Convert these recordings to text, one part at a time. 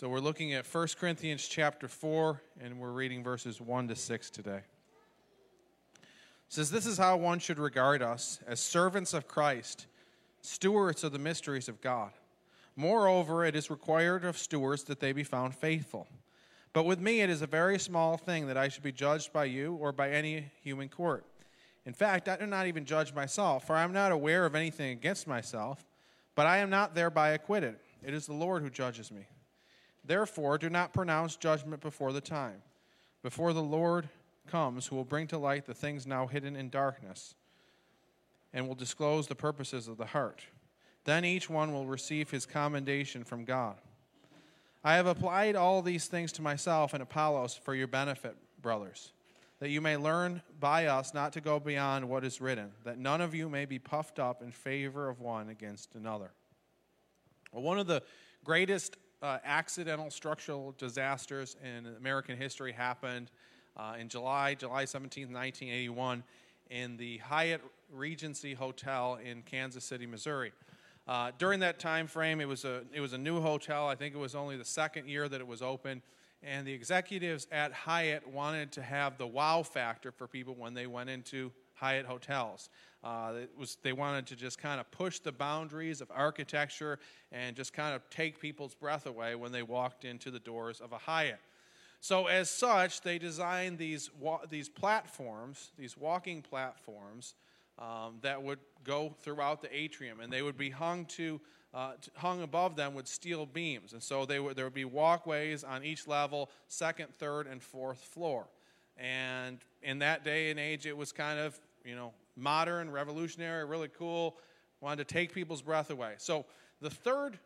So we're looking at 1 Corinthians chapter 4, and we're reading verses 1 to 6 today. It says, This is how one should regard us as servants of Christ, stewards of the mysteries of God. Moreover, it is required of stewards that they be found faithful. But with me, it is a very small thing that I should be judged by you or by any human court. In fact, I do not even judge myself, for I am not aware of anything against myself, but I am not thereby acquitted. It is the Lord who judges me. Therefore, do not pronounce judgment before the time, before the Lord comes, who will bring to light the things now hidden in darkness, and will disclose the purposes of the heart. Then each one will receive his commendation from God. I have applied all these things to myself and Apollos for your benefit, brothers, that you may learn by us not to go beyond what is written, that none of you may be puffed up in favor of one against another. Well, one of the greatest uh, accidental structural disasters in American history happened uh, in July, July 17, 1981, in the Hyatt Regency Hotel in Kansas City, Missouri. Uh, during that time frame, it was, a, it was a new hotel. I think it was only the second year that it was open. And the executives at Hyatt wanted to have the wow factor for people when they went into Hyatt hotels. Uh, it was, they wanted to just kind of push the boundaries of architecture and just kind of take people's breath away when they walked into the doors of a Hyatt. So, as such, they designed these, wa- these platforms, these walking platforms, um, that would go throughout the atrium, and they would be hung to uh, hung above them with steel beams, and so would, there would be walkways on each level, second, third, and fourth floor. And in that day and age, it was kind of you know modern, revolutionary, really cool. Wanted to take people's breath away. So the third,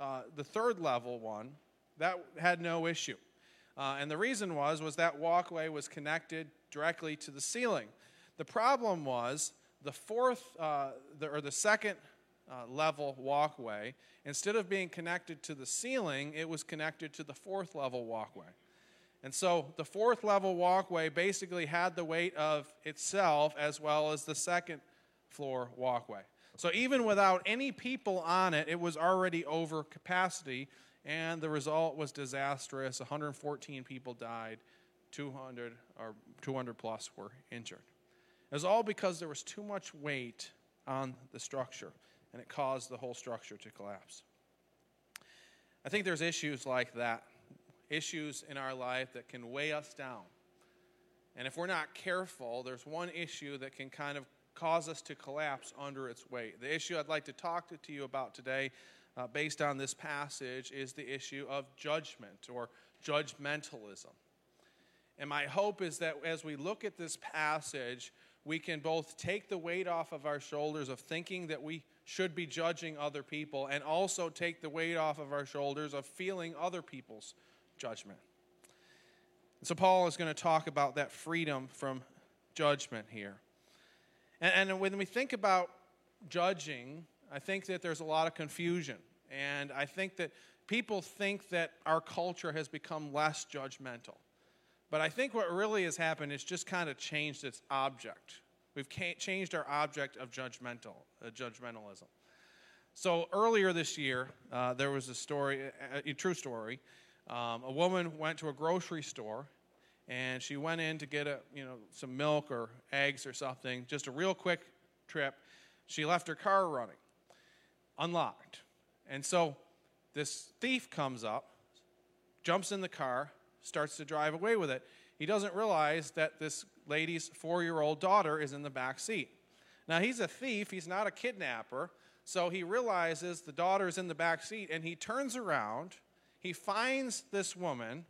uh, the third level one, that had no issue. Uh, and the reason was was that walkway was connected directly to the ceiling. The problem was the fourth uh, the, or the second uh, level walkway, instead of being connected to the ceiling, it was connected to the fourth level walkway. And so the fourth level walkway basically had the weight of itself as well as the second floor walkway. So even without any people on it, it was already over capacity, and the result was disastrous. 114 people died, 200 or 200 plus were injured. It was all because there was too much weight on the structure, and it caused the whole structure to collapse. I think there's issues like that issues in our life that can weigh us down. And if we're not careful, there's one issue that can kind of cause us to collapse under its weight. The issue I'd like to talk to, you about today, uh, based on this passage, is the issue of judgment or judgmentalism. And my hope is that as we look at this passage, we can both take the weight off of our shoulders of thinking that we should be judging other people and also take the weight off of our shoulders of feeling other people's judgment. So, Paul is going to talk about that freedom from judgment here. And, and when we think about judging, I think that there's a lot of confusion. And I think that people think that our culture has become less judgmental. But I think what really has happened is just kind of changed its object. We've changed our object of judgmental, uh, judgmentalism. So earlier this year, uh, there was a story, a, a true story, um, a woman went to a grocery store and she went in to get a, you know, some milk or eggs or something, just a real quick trip. She left her car running, unlocked. And so this thief comes up, jumps in the car, starts to drive away with it. He doesn't realize that this lady's four year old daughter is in the back seat. Now, he's a thief, he's not a kidnapper. So he realizes the daughter's in the back seat and he turns around he finds this woman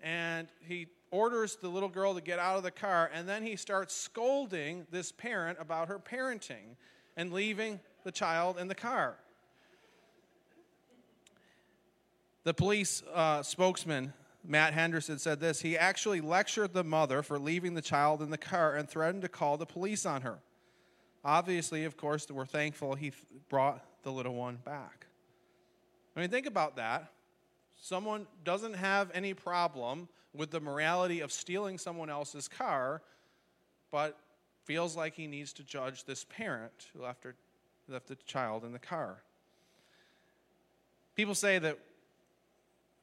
and he orders the little girl to get out of the car, and then he starts scolding this parent about her parenting and leaving the child in the car. The police uh, spokesman, Matt Henderson, said this He actually lectured the mother for leaving the child in the car and threatened to call the police on her. Obviously, of course, we're thankful he brought the little one back. I mean, think about that someone doesn't have any problem with the morality of stealing someone else's car, but feels like he needs to judge this parent who left, her, left the child in the car. People say that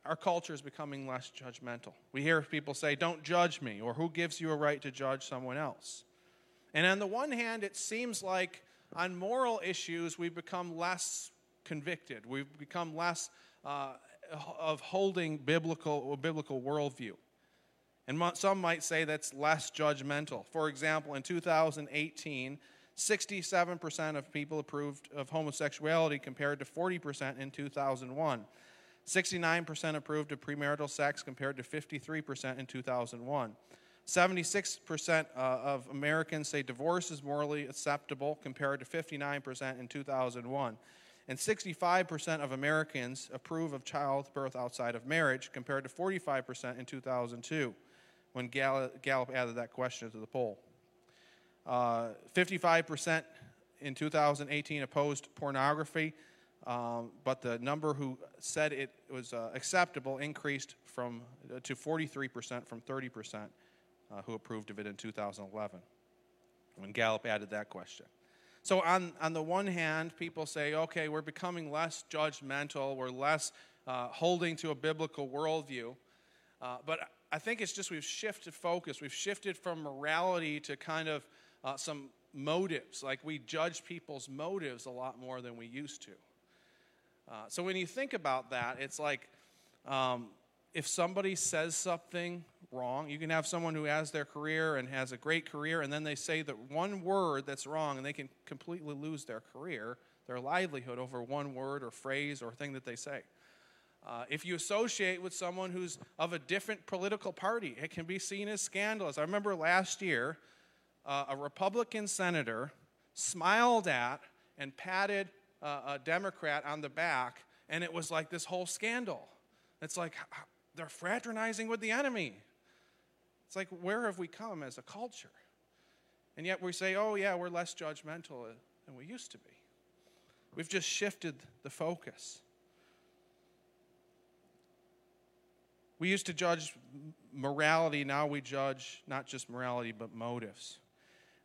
our culture is becoming less judgmental. We hear people say, Don't judge me, or who gives you a right to judge someone else? And on the one hand, it seems like on moral issues, we've become less convicted. We've become less uh, of holding biblical, biblical worldview. And some might say that's less judgmental. For example, in 2018, 67% of people approved of homosexuality compared to 40% in 2001. 69% approved of premarital sex compared to 53% in 2001. 76% uh, of Americans say divorce is morally acceptable compared to 59% in 2001. And 65% of Americans approve of childbirth outside of marriage compared to 45% in 2002 when Gallup added that question to the poll. Uh, 55% in 2018 opposed pornography, um, but the number who said it was uh, acceptable increased from, uh, to 43% from 30% uh, who approved of it in 2011 when Gallup added that question. So, on, on the one hand, people say, okay, we're becoming less judgmental, we're less uh, holding to a biblical worldview. Uh, but I think it's just we've shifted focus. We've shifted from morality to kind of uh, some motives. Like we judge people's motives a lot more than we used to. Uh, so when you think about that, it's like um, if somebody says something wrong, you can have someone who has their career and has a great career, and then they say that one word that's wrong, and they can completely lose their career, their livelihood over one word or phrase or thing that they say. Uh, if you associate with someone who's of a different political party, it can be seen as scandalous. I remember last year, uh, a Republican senator smiled at and patted uh, a Democrat on the back, and it was like this whole scandal. It's like they're fraternizing with the enemy. It's like, where have we come as a culture? And yet we say, oh, yeah, we're less judgmental than we used to be. We've just shifted the focus. We used to judge morality, now we judge not just morality, but motives.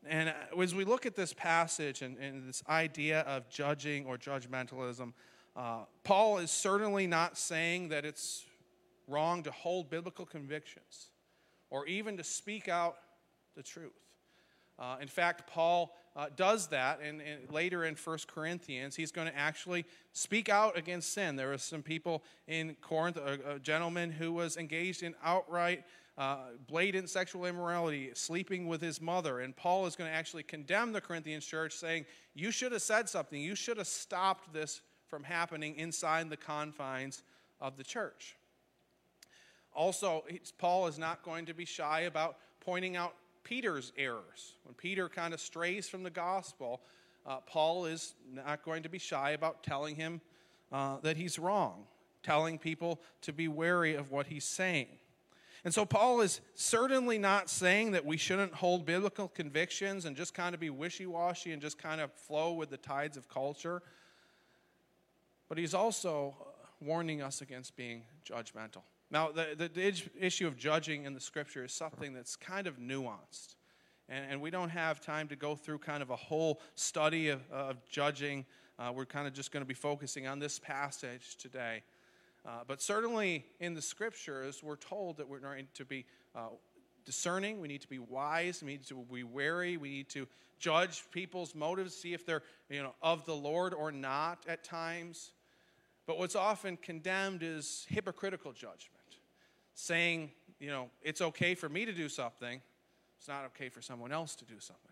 And uh, as we look at this passage and, and this idea of judging or judgmentalism, uh, Paul is certainly not saying that it's wrong to hold biblical convictions or even to speak out the truth. Uh, in fact, Paul uh, does that, and, later in 1 Corinthians, he's going to actually speak out against sin. There were some people in Corinth, a, a gentleman who was engaged in outright, uh, blatant sexual immorality, sleeping with his mother, and Paul is going to actually condemn the Corinthian church, saying, You should have said something. You should have stopped this from happening inside the confines of the church. Also, Paul is not going to be shy about pointing out Peter's errors. When Peter kind of strays from the gospel, uh, Paul is not going to be shy about telling him uh, that he's wrong, telling people to be wary of what he's saying. And so, Paul is certainly not saying that we shouldn't hold biblical convictions and just kind of be wishy washy and just kind of flow with the tides of culture. But he's also warning us against being judgmental. Now, the, the, issue of judging in the scripture is something that's kind of nuanced. And, and we don't have time to go through kind of a whole study of, of judging. Uh, we're kind of just going to be focusing on this passage today. Uh, but certainly in the scriptures, we're told that we're going to be uh, discerning, we need to be wise, we need to be wary, we need to judge people's motives, see if they're you know, of the Lord or not at times. But what's often condemned is hypocritical judgment saying, you know, it's okay for me to do something, it's not okay for someone else to do something.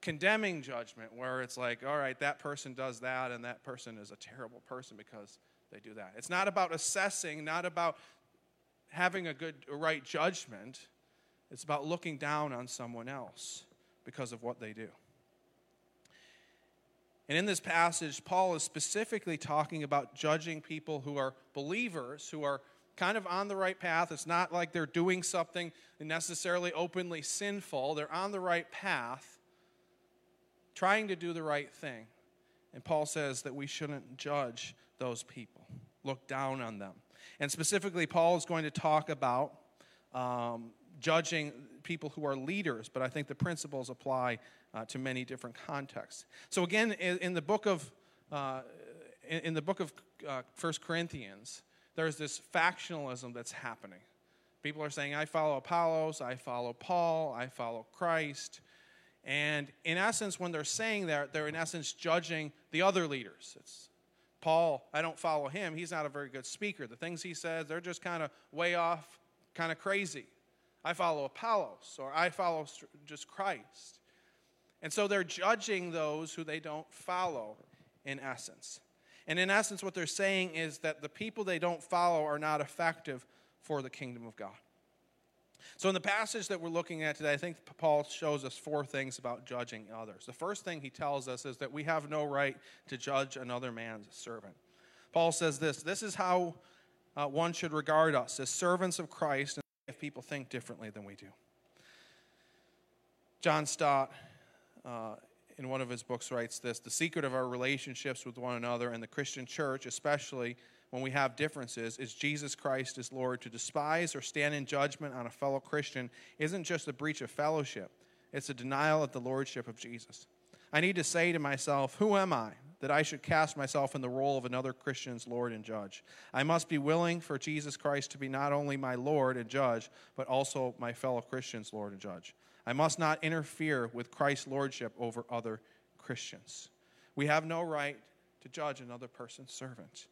Condemning judgment, where it's like, all right, that person does that, and that person is a terrible person because they do that. It's not about assessing, not about having a good, right judgment. It's about looking down on someone else because of what they do. And in this passage, Paul is specifically talking about judging people who are believers, who are kind of on the right path. It's not like they're doing something necessarily openly sinful. They're on the right path, trying to do the right thing. And Paul says that we shouldn't judge those people, look down on them. And specifically, Paul is going to talk about um, judging people who are leaders, but I think the principles apply uh, to many different contexts. So, again, in, in the book of uh, in, in, the book of uh, First Corinthians, there's this factionalism that's happening. People are saying, I follow Apollos, I follow Paul, I follow Christ. And in essence, when they're saying that, they're in essence judging the other leaders. It's Paul, I don't follow him. He's not a very good speaker. The things he says, they're just kind of way off, kind of crazy. I follow Apollos, or I follow just Christ. And so they're judging those who they don't follow, in essence. And in essence, what they're saying is that the people they don't follow are not effective for the kingdom of God. So, in the passage that we're looking at today, I think Paul shows us four things about judging others. The first thing he tells us is that we have no right to judge another man's servant. Paul says this this is how uh, one should regard us as servants of Christ if people think differently than we do. John Stott, uh, in one of his books, writes this The secret of our relationships with one another and the Christian church, especially when we have differences is Jesus Christ is Lord. To despise or stand in judgment on a fellow Christian isn't just a breach of fellowship, it's a denial of the lordship of Jesus. I need to say to myself, Who am I that I should cast myself in the role of another Christian's Lord and Judge? I must be willing for Jesus Christ to be not only my Lord and Judge, but also my fellow Christian's Lord and Judge. I must not interfere with Christ's Lordship over other Christians. We have no right to judge another person's servant.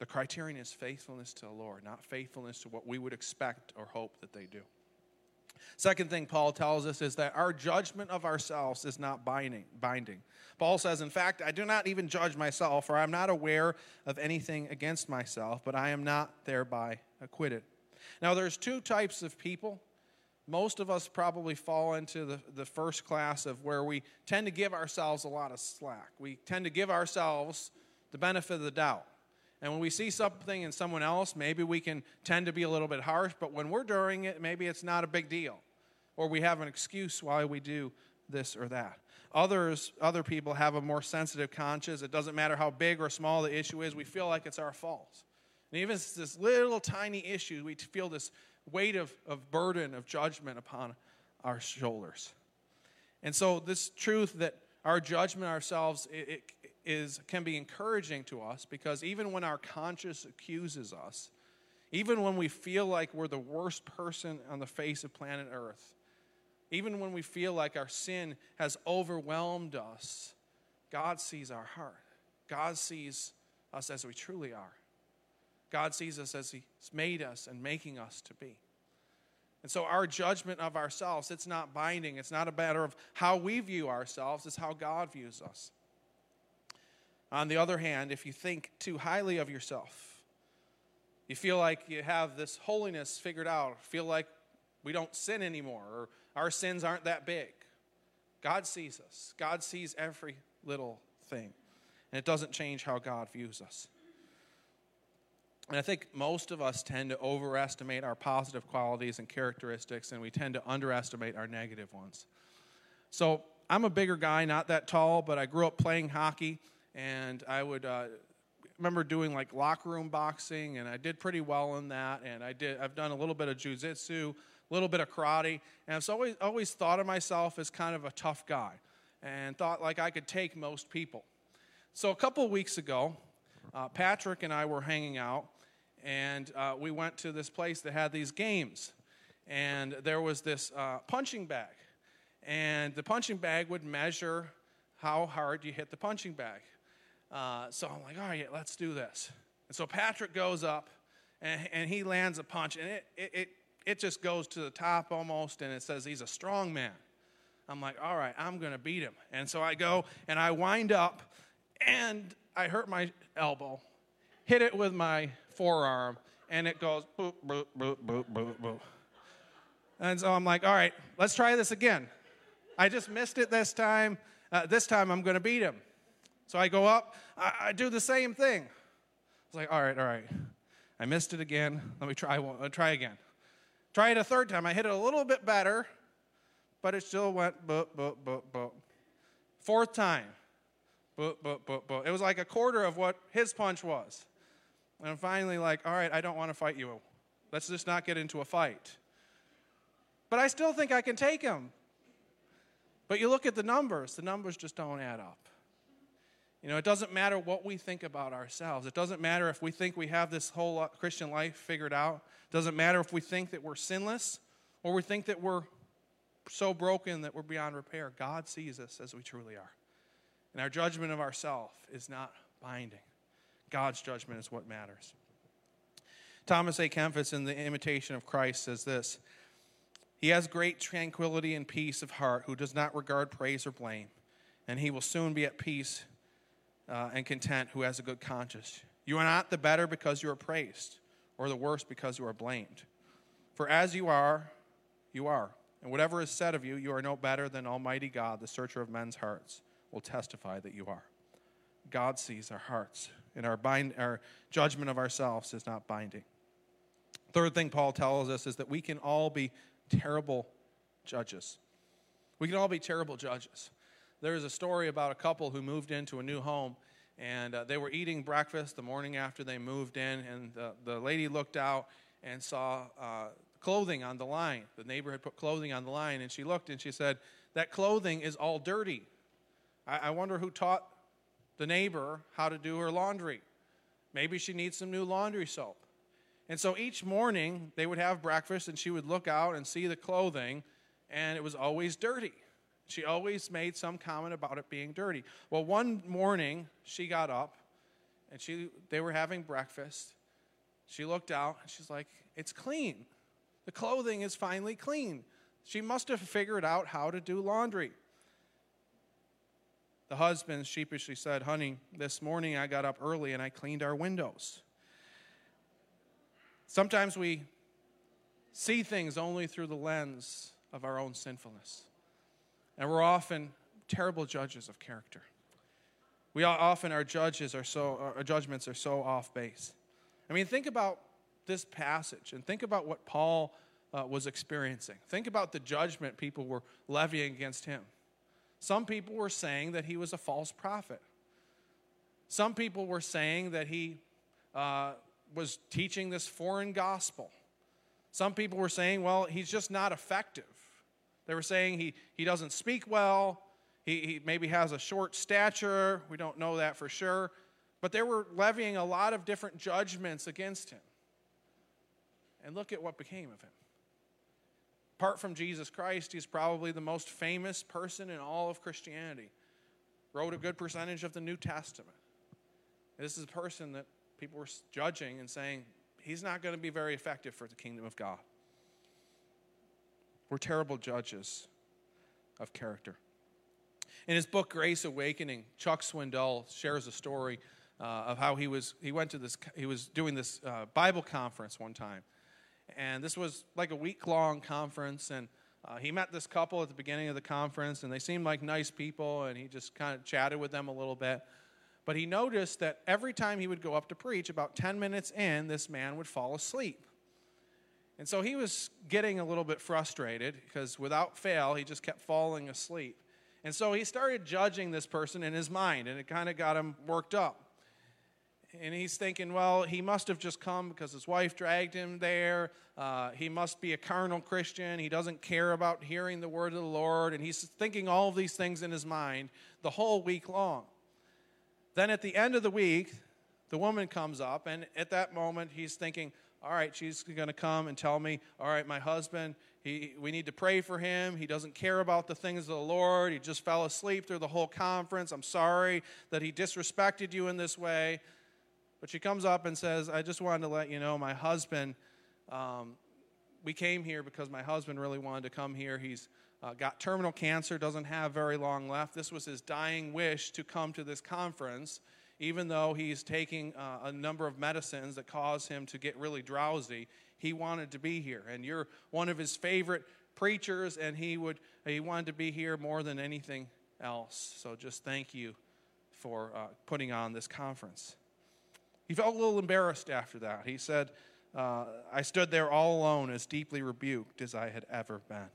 The criterion is faithfulness to the Lord, not faithfulness to what we would expect or hope that they do. Second thing Paul tells us is that our judgment of ourselves is not binding. binding. Paul says, In fact, I do not even judge myself, for I am not aware of anything against myself, but I am not thereby acquitted. Now, there's two types of people. Most of us probably fall into the, the first class of where we tend to give ourselves a lot of slack. We tend to give ourselves the benefit of the doubt. And when we see something in someone else, maybe we can tend to be a little bit harsh, but when we're doing it, maybe it's not a big deal. Or we have an excuse why we do this or that. Others, other people have a more sensitive conscience. It doesn't matter how big or small the issue is, we feel like it's our fault. And even this little tiny issue, we feel this weight of, of burden of judgment upon our shoulders. And so, this truth that our judgment ourselves, it, it is, can be encouraging to us because even when our conscience accuses us, even when we feel like we're the worst person on the face of planet Earth, even when we feel like our sin has overwhelmed us, God sees our heart. God sees us as we truly are. God sees us as He's made us and making us to be. And so our judgment of ourselves, it's not binding. It's not a matter of how we view ourselves, it's how God views us. On the other hand, if you think too highly of yourself, you feel like you have this holiness figured out, feel like we don't sin anymore, or our sins aren't that big. God sees us. God sees every little thing. And it doesn't change how God views us. And I think most of us tend to overestimate our positive qualities and characteristics, and we tend to underestimate our negative ones. So I'm a bigger guy, not that tall, but I grew up playing hockey and I would uh, remember doing like locker room boxing, and I did pretty well in that. And I did. I've done a little bit of jujitsu, a little bit of karate, and I've always always thought of myself as kind of a tough guy, and thought like I could take most people. So a couple weeks ago, uh, Patrick and I were hanging out, and uh, we went to this place that had these games, and there was this uh, punching bag, and the punching bag would measure how hard you hit the punching bag. Uh, so I'm like, all right, let's do this. And so Patrick goes up and, and he lands a punch, and it, it, it, it just goes to the top almost, and it says he's a strong man. I'm like, all right, I'm going to beat him. And so I go and I wind up, and I hurt my elbow, hit it with my forearm, and it goes boop, boop, boop, boop, boop, boop. And so I'm like, all right, let's try this again. I just missed it this time. Uh, this time I'm going to beat him. So I go up, I, I do the same thing. It's like, all right, all right. I missed it again. Let me try. I'll try again. Try it a third time. I hit it a little bit better, but it still went boop, boop, boop, boop. Fourth time, boop, boop, boop, boop. It was like a quarter of what his punch was. And I'm finally like, all right, I don't want to fight you. Let's just not get into a fight. But I still think I can take him. But you look at the numbers, the numbers just don't add up. You know, it doesn't matter what we think about ourselves. It doesn't matter if we think we have this whole Christian life figured out. It doesn't matter if we think that we're sinless or we think that we're so broken that we're beyond repair. God sees us as we truly are. And our judgment of ourselves is not binding. God's judgment is what matters. Thomas à Kempis in The Imitation of Christ says this He has great tranquility and peace of heart who does not regard praise or blame, and he will soon be at peace uh, and content who has a good conscience. You are not the better because you are praised, or the worse because you are blamed. For as you are, you are. And whatever is said of you, you are no better than Almighty God, the searcher of men's hearts, will testify that you are. God sees our hearts, and our, bind, our judgment of ourselves is not binding. Third thing Paul tells us is that we can all be terrible judges. We can all be terrible judges. There's a story about a couple who moved into a new home, and uh, they were eating breakfast the morning after they moved in, and the, the lady looked out and saw uh, clothing on the line. The neighbor had put clothing on the line, and she looked and she said, That clothing is all dirty. I, I wonder who taught the neighbor how to do her laundry. Maybe she needs some new laundry soap. And so each morning they would have breakfast, and she would look out and see the clothing, and it was always dirty. She always made some comment about it being dirty. Well, one morning she got up, and she they were having breakfast. She looked out, and she's like, "It's clean. The clothing is finally clean. She must have figured out how to do laundry." The husband sheepishly said, Honey, this morning I got up early and I cleaned our windows. Sometimes we see things only through the lens of our own sinfulness. And we're often terrible judges of character. We often, our judges are so, our judgments are so off base. I mean, think about this passage and think about what Paul uh, was experiencing. Think about the judgment people were levying against him. Some people were saying that he was a false prophet. Some people were saying that he uh, was teaching this foreign gospel. Some people were saying, well, he's just not effective. They were saying he, he doesn't speak well, he, he maybe has a short stature. We don't know that for sure. But they were levying a lot of different judgments against him. And look at what became of him. Apart from Jesus Christ, he's probably the most famous person in all of Christianity. Wrote a good percentage of the New Testament. This is a person that people were judging and saying, he's not going to be very effective for the kingdom of God. We're terrible judges of character. In his book Grace Awakening, Chuck Swindoll shares a story uh, of how he was he went to this he was doing this uh, Bible conference one time, and this was like a week long conference, and uh, he met this couple at the beginning of the conference, and they seemed like nice people, and he just kind of chatted with them a little bit. But he noticed that every time he would go up to preach, about 10 minutes in, this man would fall asleep. And so he was getting a little bit frustrated because without fail, he just kept falling asleep. And so he started judging this person in his mind, and it kind of got him worked up. And he's thinking, well, he must have just come because his wife dragged him there. Uh, he must be a carnal Christian. He doesn't care about hearing the word of the Lord. And he's thinking all of these things in his mind the whole week long. Then at the end of the week, the woman comes up, and at that moment, he's thinking, all right, she's going to come and tell me, all right, my husband, he, we need to pray for him. He doesn't care about the things of the Lord. He just fell asleep through the whole conference. I'm sorry that he disrespected you in this way. But she comes up and says, I just wanted to let you know my husband, um, we came here because my husband really wanted to come here. He's uh, got terminal cancer, doesn't have very long left. This was his dying wish to come to this conference, even though he's taking uh, a number of medicines that cause him to get really drowsy. He wanted to be here, and you're one of his favorite preachers, and he would he wanted to be here more than anything else. So just thank you for uh, putting on this conference. He felt a little embarrassed after that. He said, uh, "I stood there all alone, as deeply rebuked as I had ever been."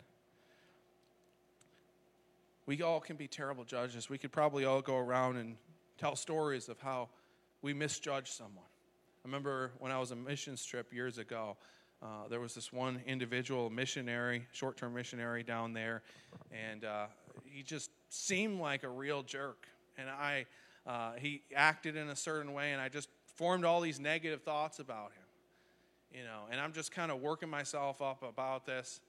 we all can be terrible judges. We could probably all go around and tell stories of how we misjudge someone. I remember when I was on a missions trip years ago, uh, there was this one individual missionary, short term missionary down there, and uh, he just seemed like a real jerk. And I, uh, he acted in a certain way, and I just formed all these negative thoughts about him. You know, and I'm just kind of working myself up about this.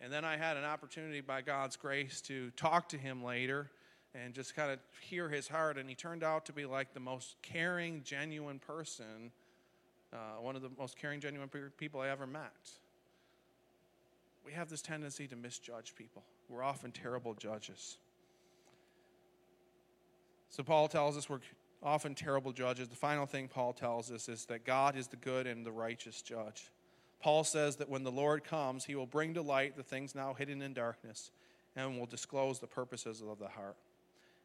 And then I had an opportunity by God's grace to talk to him later and just kind of hear his heart. And he turned out to be like the most caring, genuine person, uh, one of the most caring, genuine people I ever met. We have this tendency to misjudge people, we're often terrible judges. So Paul tells us we're often terrible judges. The final thing Paul tells us is that God is the good and the righteous judge. Paul says that when the Lord comes, he will bring to light the things now hidden in darkness and will disclose the purposes of the heart.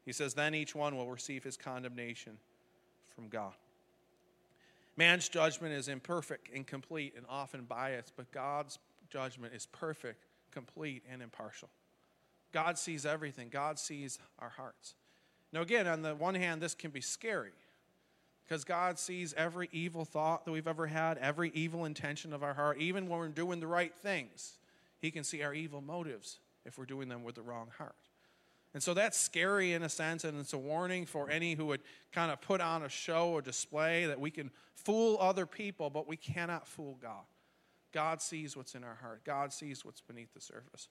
He says, then each one will receive his condemnation from God. Man's judgment is imperfect, incomplete, and often biased, but God's judgment is perfect, complete, and impartial. God sees everything, God sees our hearts. Now, again, on the one hand, this can be scary because God sees every evil thought that we've ever had, every evil intention of our heart, even when we're doing the right things. He can see our evil motives if we're doing them with the wrong heart. And so that's scary in a sense, and it's a warning for any who would kind of put on a show or display that we can fool other people, but we cannot fool God. God sees what's in our heart, God sees what's beneath the surface.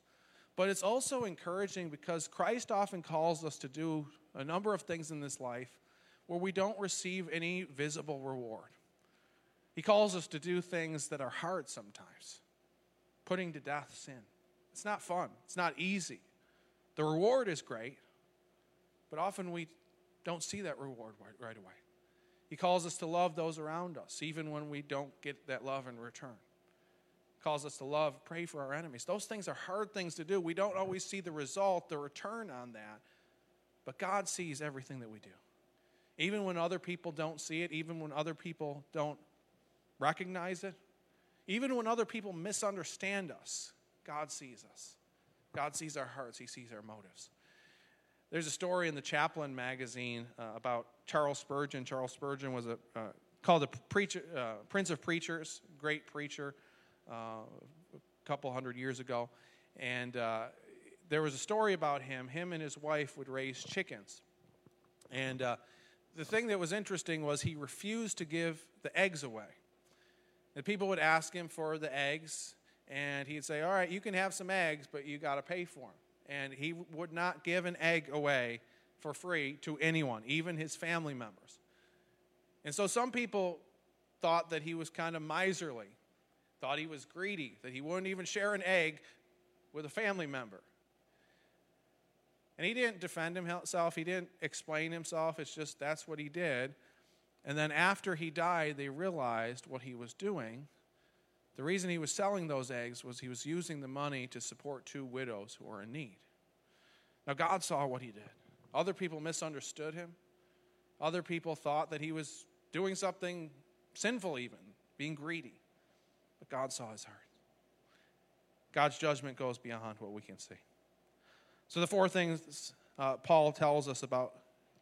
But it's also encouraging because Christ often calls us to do a number of things in this life where we don't receive any visible reward. He calls us to do things that are hard sometimes, putting to death sin. It's not fun, it's not easy. The reward is great, but often we don't see that reward right away. He calls us to love those around us, even when we don't get that love in return. Calls us to love, pray for our enemies. Those things are hard things to do. We don't always see the result, the return on that. But God sees everything that we do. Even when other people don't see it, even when other people don't recognize it, even when other people misunderstand us, God sees us. God sees our hearts, He sees our motives. There's a story in the Chaplain magazine uh, about Charles Spurgeon. Charles Spurgeon was a, uh, called the preacher, uh, Prince of Preachers, great preacher a couple hundred years ago. And uh, there was a story about him. Him and his wife would raise chickens. And uh, the thing that was interesting was he refused to give the eggs away. And people would ask him for the eggs, and he'd say, All right, you can have some eggs, but you got to pay for them. And he would not give an egg away for free to anyone, even his family members. And so some people thought that he was kind of miserly, thought he was greedy, that he wouldn't even share an egg with a family member. And he didn't defend himself, he didn't explain himself. It's just that's what he did. And then after he died, they realized what he was doing. The reason he was selling those eggs was he was using the money to support two widows who were in need. Now, God saw what he did. Other people misunderstood him. Other people thought that he was doing something sinful, even, being greedy. But God saw his heart. God's judgment goes beyond what we can see. So, the four things uh, Paul tells us about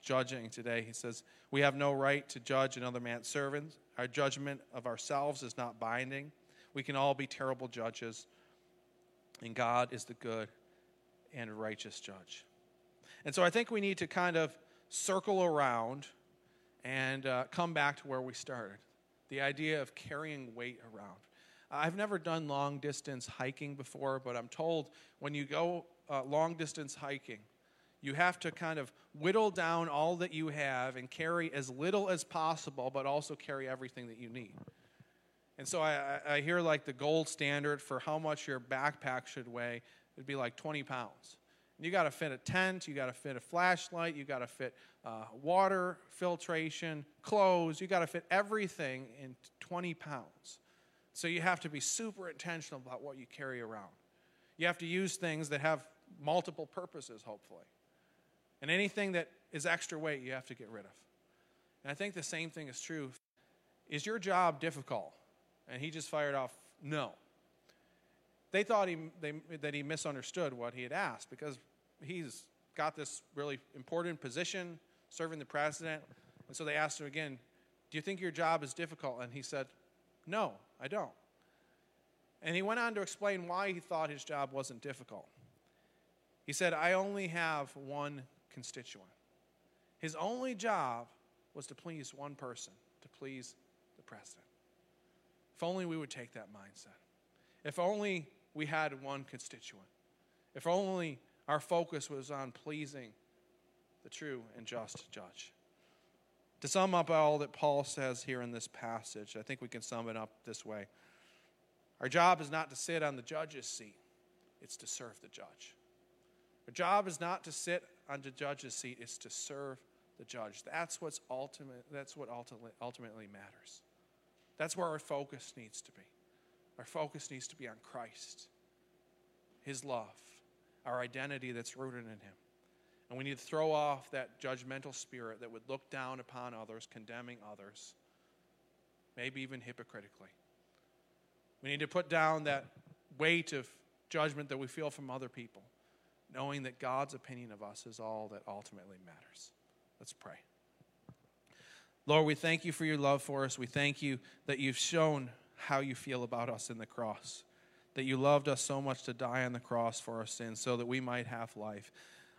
judging today he says, We have no right to judge another man's servant. Our judgment of ourselves is not binding. We can all be terrible judges, and God is the good and righteous judge. And so, I think we need to kind of circle around and uh, come back to where we started the idea of carrying weight around. I've never done long distance hiking before, but I'm told when you go uh, long distance hiking, you have to kind of whittle down all that you have and carry as little as possible, but also carry everything that you need. And so I, I hear like the gold standard for how much your backpack should weigh would be like 20 pounds. You got to fit a tent, you got to fit a flashlight, you got to fit uh, water filtration, clothes, you got to fit everything in 20 pounds. So you have to be super intentional about what you carry around. You have to use things that have multiple purposes, hopefully. And anything that is extra weight, you have to get rid of. And I think the same thing is true. Is your job difficult? And he just fired off, no. They thought he, they, that he misunderstood what he had asked because he's got this really important position serving the president. And so they asked him again, Do you think your job is difficult? And he said, No, I don't. And he went on to explain why he thought his job wasn't difficult. He said, I only have one constituent. His only job was to please one person, to please the president. If only we would take that mindset. If only we had one constituent. If only our focus was on pleasing the true and just judge. To sum up all that Paul says here in this passage, I think we can sum it up this way. Our job is not to sit on the judge's seat, it's to serve the judge. Our job is not to sit on the judge's seat, it's to serve the judge. That's what's ultimate that's what ultimately matters. That's where our focus needs to be. Our focus needs to be on Christ, his love, our identity that's rooted in him. And we need to throw off that judgmental spirit that would look down upon others, condemning others, maybe even hypocritically. We need to put down that weight of judgment that we feel from other people, knowing that God's opinion of us is all that ultimately matters. Let's pray. Lord, we thank you for your love for us. We thank you that you've shown how you feel about us in the cross, that you loved us so much to die on the cross for our sins so that we might have life.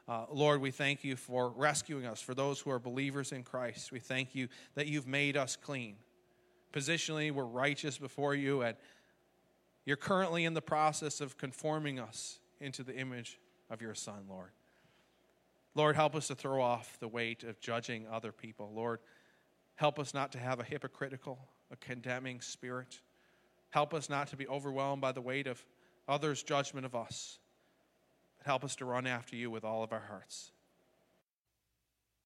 Uh, Lord, we thank you for rescuing us, for those who are believers in Christ. We thank you that you've made us clean. Positionally, we're righteous before you, and you're currently in the process of conforming us into the image of your Son, Lord. Lord, help us to throw off the weight of judging other people. Lord, help us not to have a hypocritical, a condemning spirit. Help us not to be overwhelmed by the weight of others' judgment of us. Help us to run after you with all of our hearts.